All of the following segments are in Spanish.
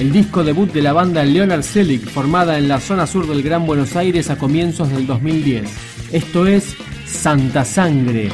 el disco debut de la banda Leonard Selig, formada en la zona sur del Gran Buenos Aires a comienzos del 2010. Esto es Santa Sangre.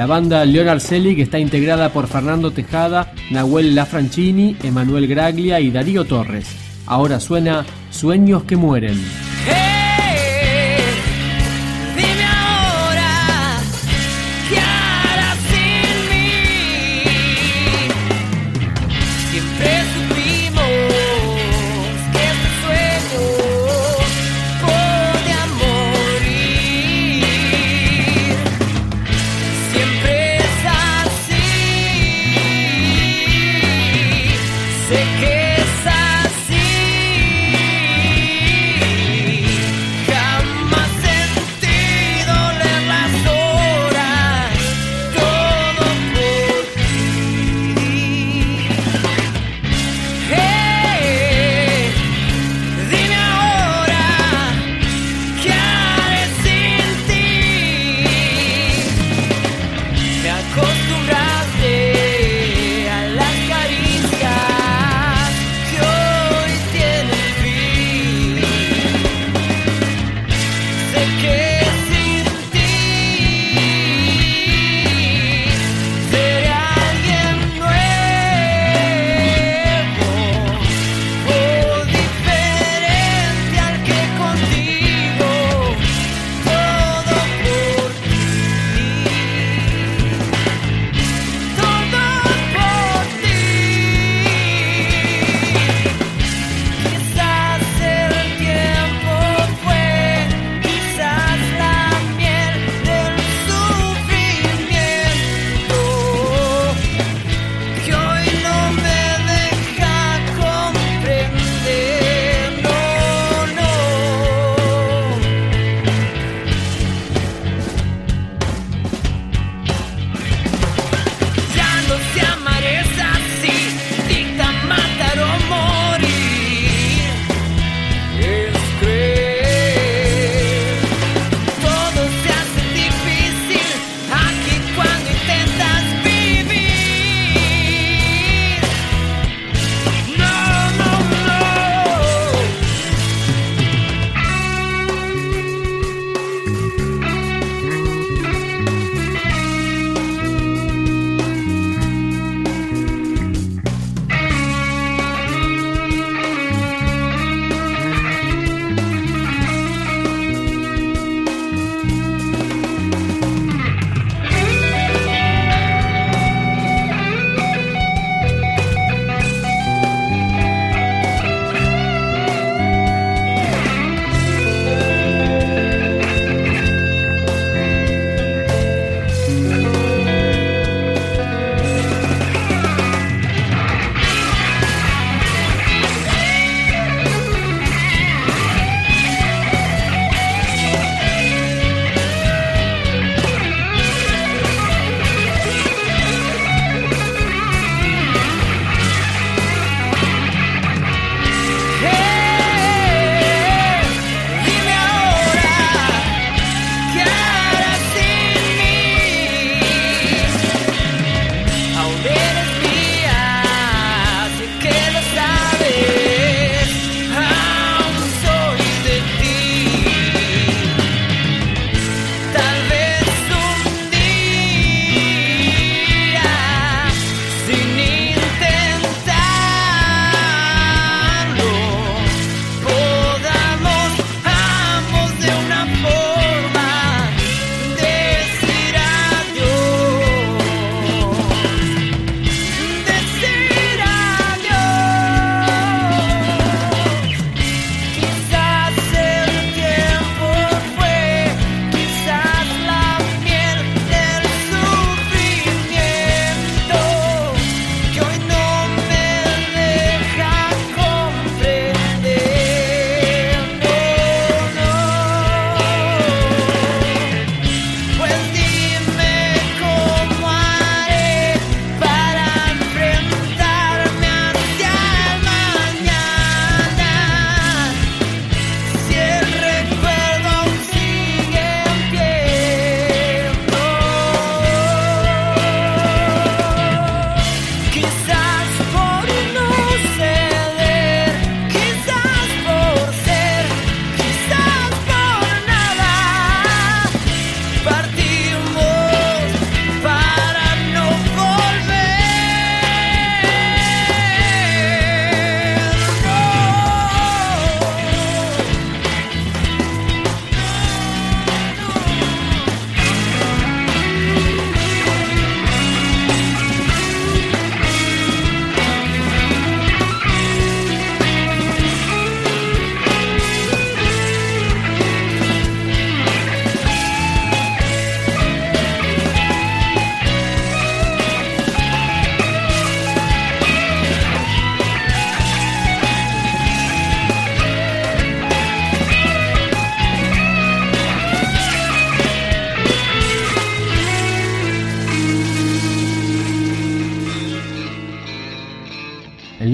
La banda Leonard Selig está integrada por Fernando Tejada, Nahuel Lafrancini, Emanuel Graglia y Darío Torres. Ahora suena Sueños que mueren.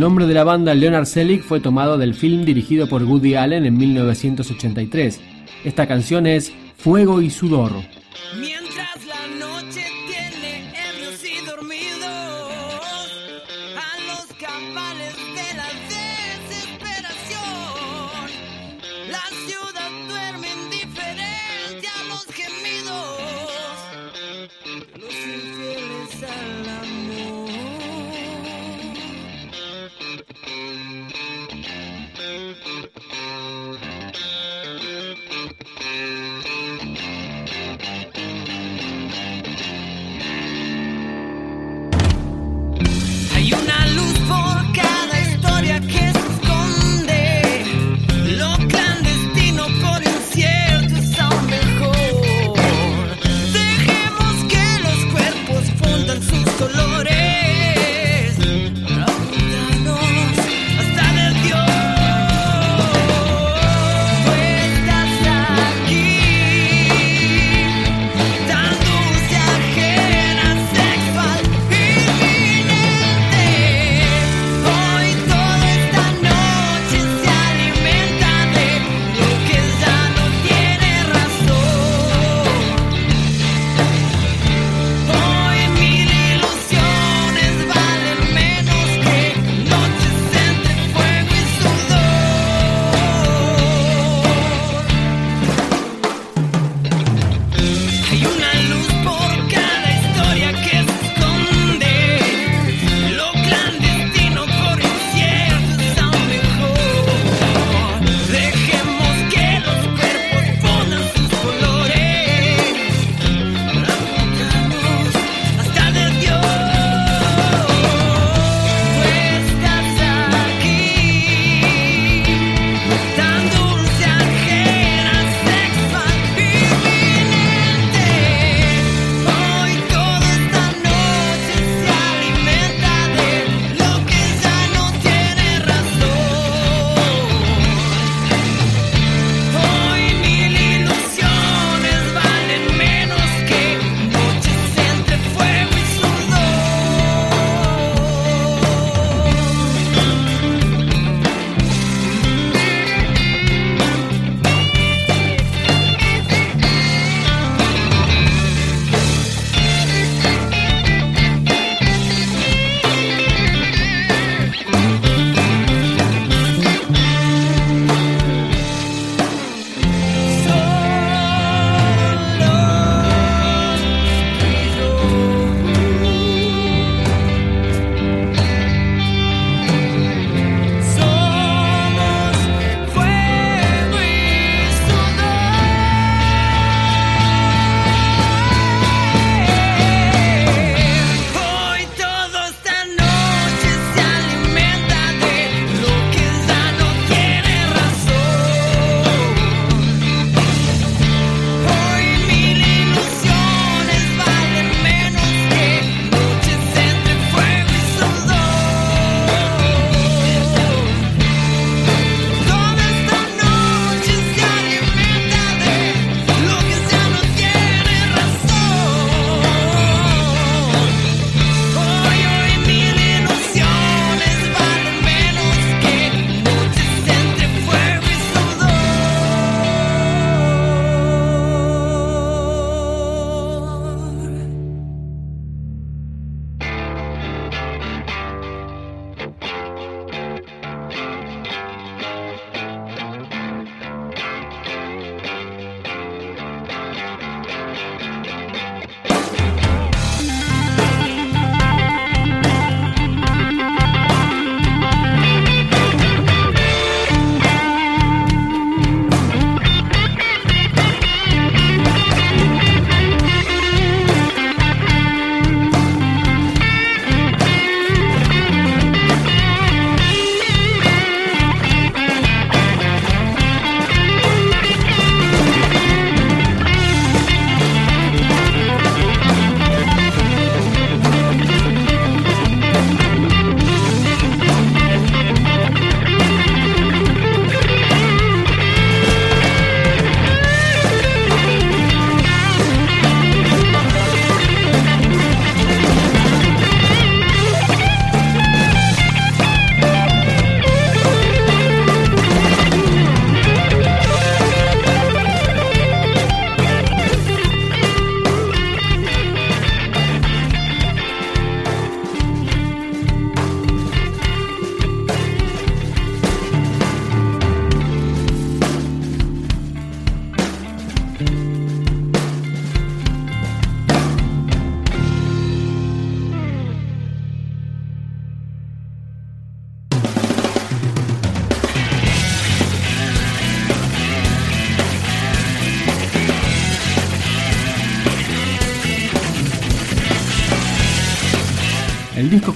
Nombre de la banda Leonard Selig fue tomado del film dirigido por Woody Allen en 1983. Esta canción es Fuego y Sudor.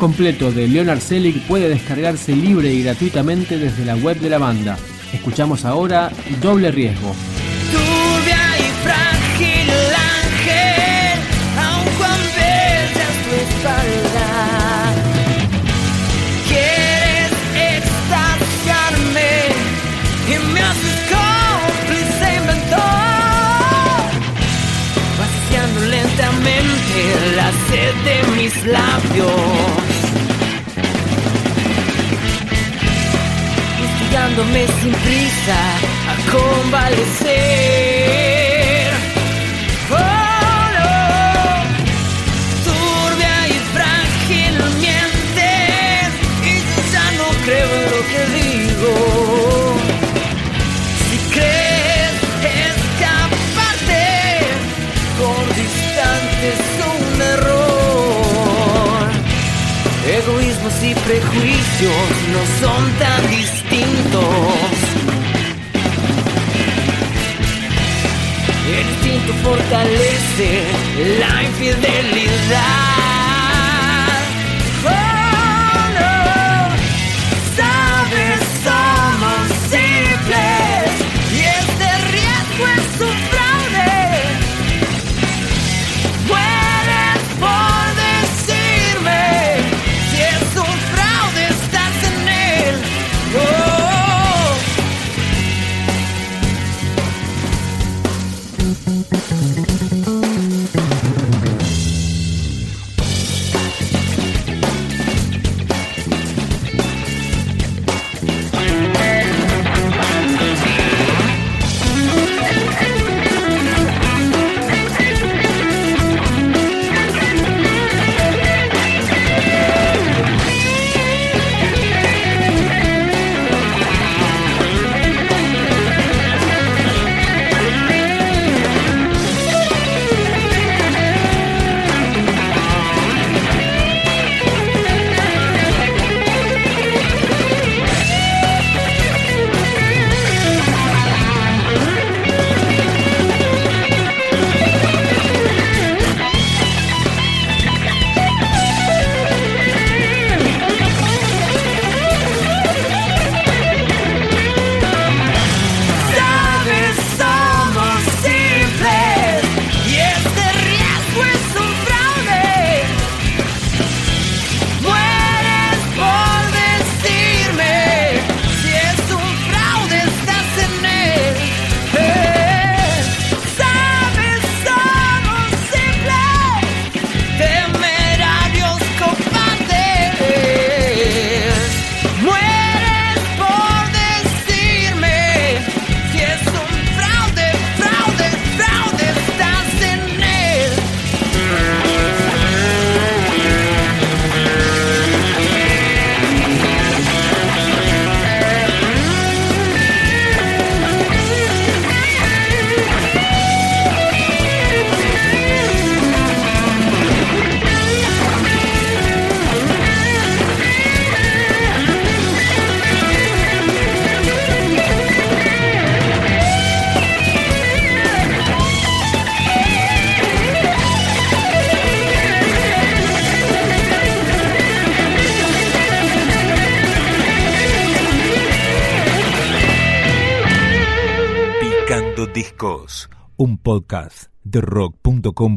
completo de Leonard Selig puede descargarse libre y gratuitamente desde la web de la banda. Escuchamos ahora Doble Riesgo. lentamente la sed de mis labios. dándome sin prisa a convalecer. Y prejuicios no son tan distintos. El instinto fortalece la infidelidad. podcast rock.com